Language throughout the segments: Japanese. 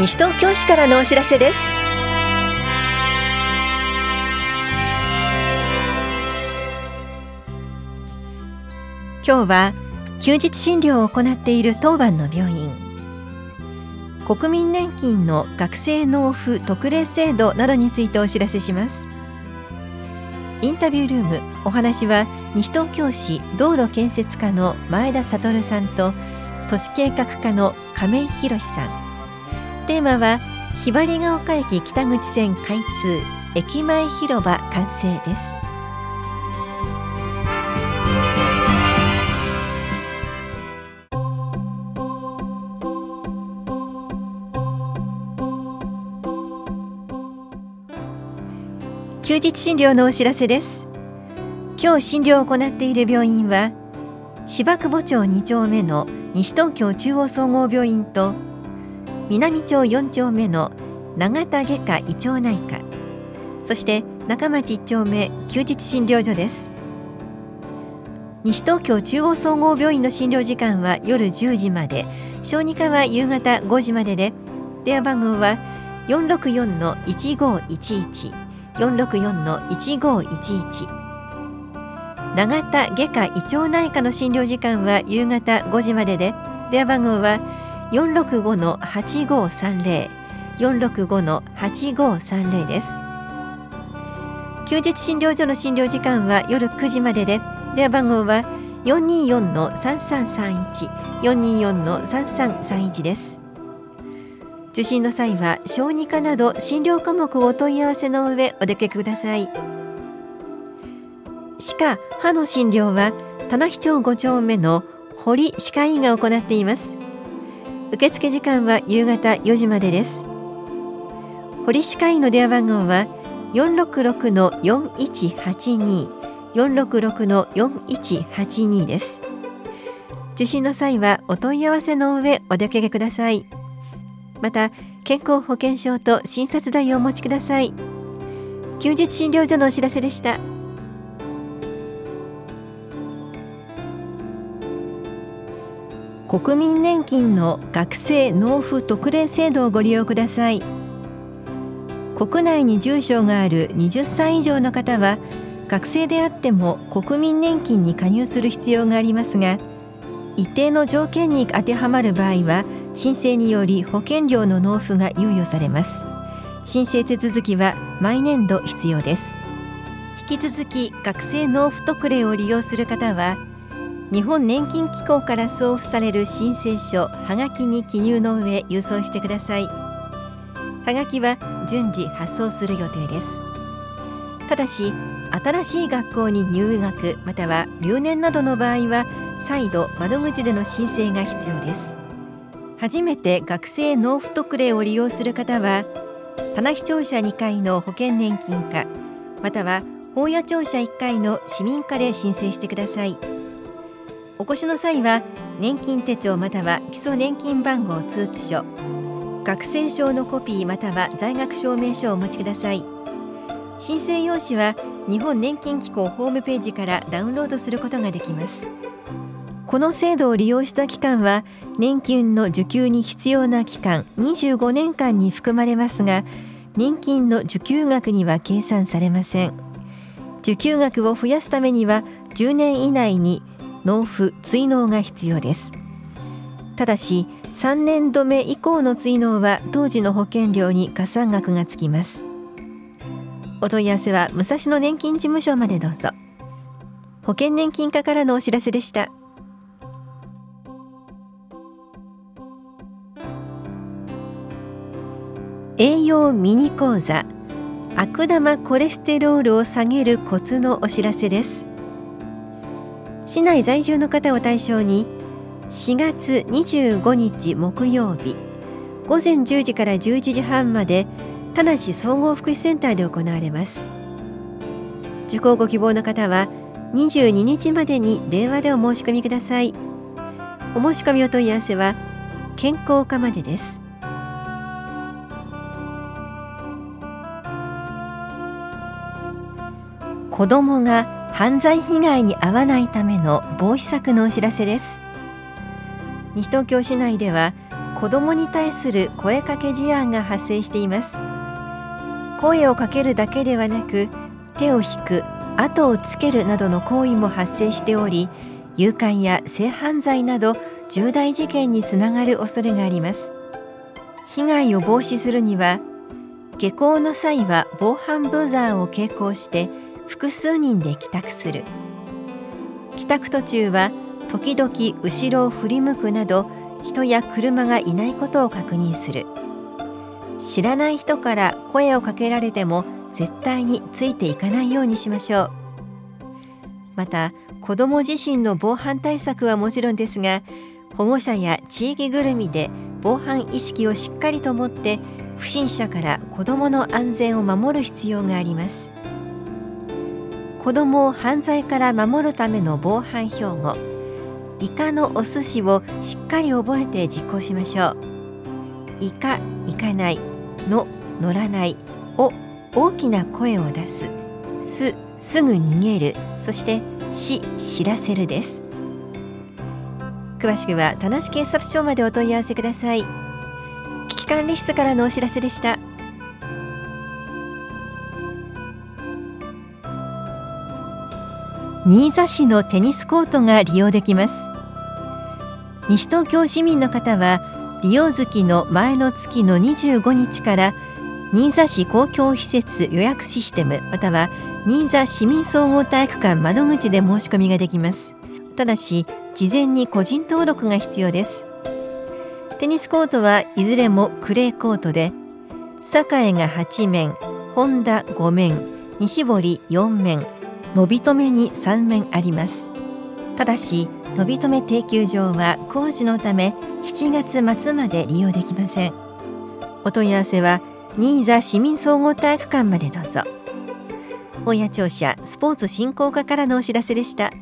西東京市からのお知らせです。今日は休日診療を行っている当番の病院。国民年金の学生納付特例制度などについてお知らせします。インタビュールームお話は西東京市道路建設課の前田悟さんと都市計画課の亀井博さん。テーマはひばりが丘駅北口線開通駅前広場完成です。休日診療のお知らせです。今日診療を行っている病院は芝久保町2丁目の西東京中央総合病院と南町4丁目の永田外科胃腸内科。そして中町1丁目休日診療所です。西東京中央総合病院の診療時間は夜10時まで。小児科は夕方5時までで。電話番号は464-1511 464-1511永田外科胃腸内科の診療時間は夕方5時までで。電話番号は465-8530 465-8530です。休日診療所の診療時間は夜9時までで電話番号は424-3331 424-3331です。受診の際は小児科など診療科目をお問い合わせの上お出かけください。歯科歯の診療は棚比町5丁目の堀歯科医が行っています。受付時間は夕方4時までです。堀歯科医の電話番号は466の4182 466の4182です。受診の際はお問い合わせの上お出かけください。また健康保険証と診察代をお持ちください。休日診療所のお知らせでした。国民年金の学生納付特例制度をご利用ください。国内に住所がある20歳以上の方は学生であっても国民年金に加入する必要がありますが一定の条件に当てはまる場合は申請により保険料の納付が猶予されます。申請手続きは毎年度必要です。引き続き学生納付特例を利用する方は日本年金機構から送付される申請書はがきに記入の上郵送してください。はがきは順次発送する予定です。ただし新しい学校に入学または留年などの場合は再度窓口での申請が必要です。初めて学生納付特例を利用する方は棚視聴者2階の保険年金課または法屋庁舎1階の市民課で申請してください。お越しの際は年金手帳または基礎年金番号通知書学生証のコピーまたは在学証明書をお持ちください。申請用紙は日本年金機構ホームページからダウンロードすることができます。この制度を利用した期間は年金の受給に必要な期間25年間に含まれますが年金の受給額には計算されません。受給額を増やすためには10年以内に納付追納が必要です。ただし3年度目以降の追納は当時の保険料に加算額がつきます。お問い合わせは武蔵野年金事務所までどうぞ。保険年金課からのお知らせでした。栄養ミニ講座悪玉コレステロールを下げるコツのお知らせです。市内在住の方を対象に4月25日木曜日午前10時から11時半まで田梨総合福祉センターで行われます。受講ご希望の方は22日までに電話でお申し込みください。お申し込みお問い合わせは健康課までです。子どもが犯罪被害に遭わないための防止策のお知らせです。西東京市内では子供に対する声かけ事案が発生しています。声をかけるだけではなく手を引く後をつけるなどの行為も発生しており誘拐や性犯罪など重大事件につながる恐れがあります。被害を防止するには下校の際は防犯ブザーを携行して複数人で帰宅する。帰宅途中は時々後ろを振り向くなど人や車がいないことを確認する。知らない人から声をかけられても絶対についていかないようにしましょう。また子ども自身の防犯対策はもちろんですが保護者や地域ぐるみで防犯意識をしっかりと持って不審者から子どもの安全を守る必要があります。子どもを犯罪から守るための防犯標語。イカのお寿司をしっかり覚えて実行しましょう。イカ行かないの乗らないを大きな声を出す。すすぐ逃げる。そしてし知らせるです。詳しくは田無警察署までお問い合わせください。危機管理室からのお知らせでした。新座市のテニスコートが利用できます。西東京市民の方は利用月の前の月の25日から新座市公共施設予約システムまたは新座市民総合体育館窓口で申し込みができます。ただし事前に個人登録が必要です。テニスコートはいずれもクレーコートで栄が8面本田5面西堀4面伸び止めに3面あります。ただし伸び止め定休場は工事のため7月末まで利用できません。お問い合わせは新座市民総合体育館までどうぞ。本屋庁舎スポーツ振興課からのお知らせでした。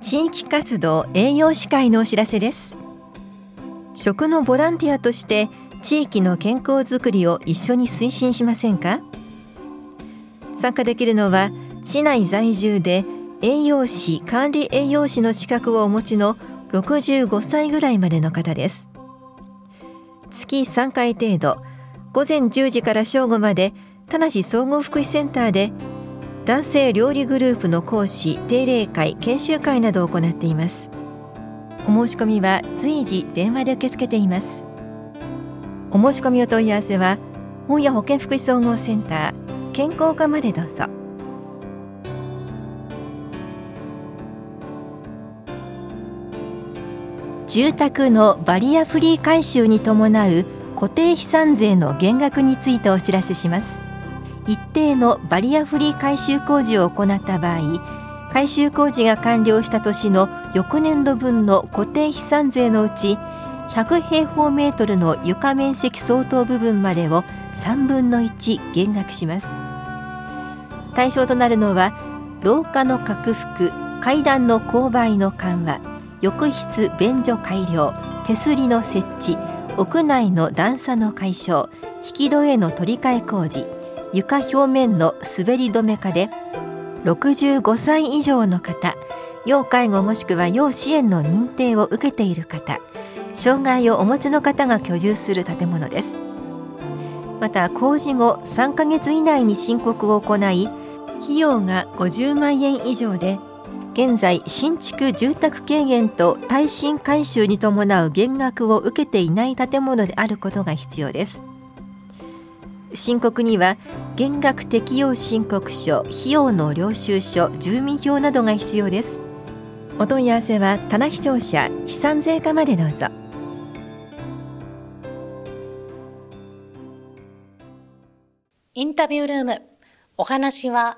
地域活動栄養士会のお知らせです。食のボランティアとして地域の健康づくりを一緒に推進しませんか？参加できるのは市内在住で栄養士管理栄養士の資格をお持ちの65歳ぐらいまでの方です。月3回程度午前10時から正午まで田無総合福祉センターで男性料理グループの講師定例会研修会などを行っています。お申し込みは随時電話で受け付けています。お申し込みお問い合わせは本屋保健福祉総合センター健康課までどうぞ。住宅のバリアフリー改修に伴う固定資産税の減額についてお知らせします。一定のバリアフリー改修工事を行った場合改修工事が完了した年の翌年度分の固定資産税のうち100平方メートルの床面積相当部分までを3分の1減額します。対象となるのは廊下の拡幅階段の勾配の緩和浴室便所改良手すりの設置屋内の段差の解消引き戸への取り替え工事床表面の滑り止め化で65歳以上の方要介護もしくは要支援の認定を受けている方。障害をお持ちの方が居住する建物です。また工事後3ヶ月以内に申告を行い費用が50万円以上で現在新築住宅軽減と耐震改修に伴う減額を受けていない建物であることが必要です。申告には減額適用申告書費用の領収書住民票などが必要です。お問い合わせは棚視聴者資産税課までどうぞ。インタビュールームお話は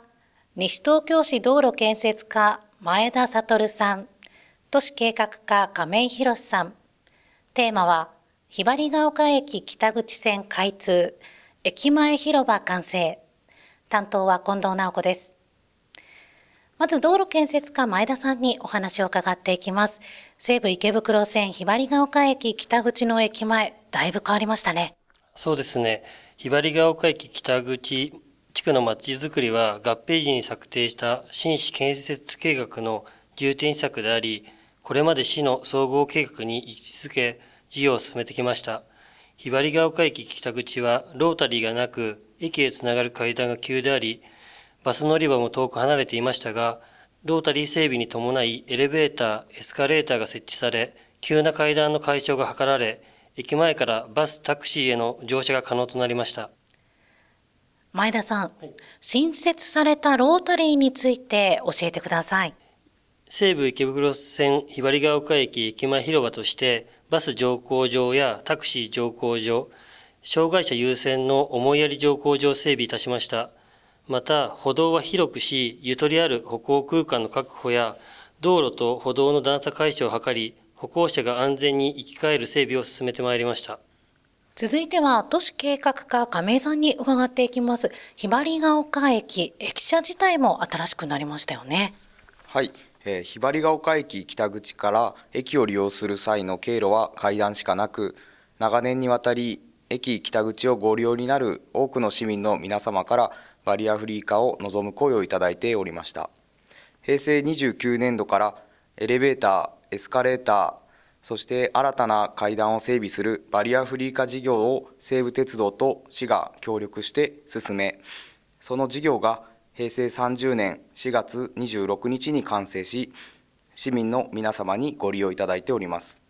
西東京市道路建設課前田悟さん、都市計画課亀井博さん。テーマは、ひばりが丘駅北口線開通、駅前広場完成。担当は近藤直子です。まず道路建設課前田さんにお話を伺っていきます。西武池袋線ひばりが丘駅北口の駅前、だいぶ変わりましたね。そうですね。ひばりが丘駅北口地区のまちづくりは合併時に策定した新市建設計画の重点施策であり、これまで市の総合計画に位置づけ、事業を進めてきました。ひばりが丘駅北口はロータリーがなく、駅へつながる階段が急であり、バス乗り場も遠く離れていましたが、ロータリー整備に伴いエレベーター、エスカレーターが設置され、急な階段の解消が図られ、駅前からバス、タクシーへの乗車が可能となりました。前田さん、はい、新設されたロータリーについて教えてください。西武池袋線ひばりが丘駅駅前広場として、バス乗降場やタクシー乗降場、障害者優先の思いやり乗降場を整備いたしました。また、歩道は広くし、ゆとりある歩行空間の確保や、道路と歩道の段差解消を図り、歩行者が安全に行き交える整備を進めてまいりました。続いては、都市計画課亀井さんに伺っていきます。ひばりが丘駅、駅舎自体も新しくなりましたよね。はい。えー、ひばりが丘駅北口から駅を利用する際の経路は階段しかなく、長年にわたり駅北口をご利用になる多くの市民の皆様からバリアフリー化を望む声をいただいておりました。平成29年度からエレベーター、エスカレーター、そして新たな階段を整備するバリアフリー化事業を西武鉄道と市が協力して進め、その事業が平成30年4月26日に完成し、市民の皆様にご利用いただいております。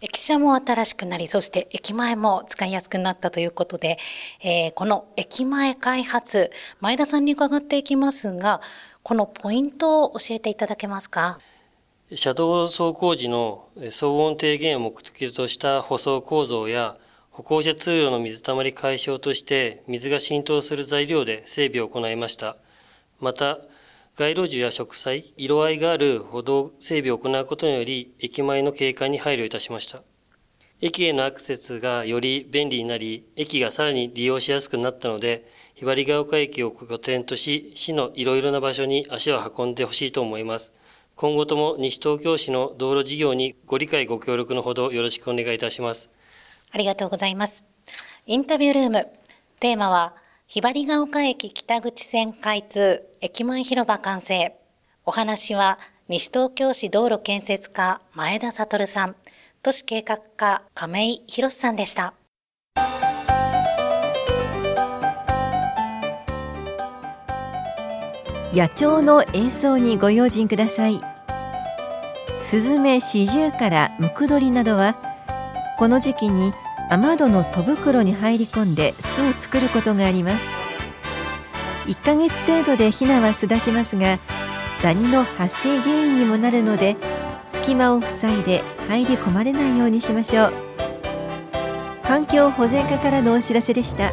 駅舎も新しくなり、そして駅前も使いやすくなったということで、えー、この駅前開発、前田さんに伺っていきますが、このポイントを教えていただけますか？車道走行時の騒音低減を目的とした舗装構造や歩行者通路の水たまり解消として水が浸透する材料で整備を行いました。また、街路樹や植栽、色合いがある歩道整備を行うことにより、駅前の景観に配慮いたしました。駅へのアクセスがより便利になり、駅がさらに利用しやすくなったので、ひばりが丘駅を拠点とし、市のいろいろな場所に足を運んでほしいと思います。今後とも西東京市の道路事業にご理解ご協力のほどよろしくお願いいたします。ありがとうございます。インタビュールーム、テーマは、ひばりが丘駅北口線開通、駅前広場完成。お話は、西東京市道路建設課前田悟さん、都市計画課亀井博さんでした。野鳥の演奏にご用心ください。スズメ、シジュウカラ、ムクドリなどは、この時期に雨戸の戸袋に入り込んで巣を作ることがあります。1ヶ月程度でヒナは巣立ちますがダニの発生原因にもなるので隙間を塞いで入り込まれないようにしましょう。環境保全課からのお知らせでした。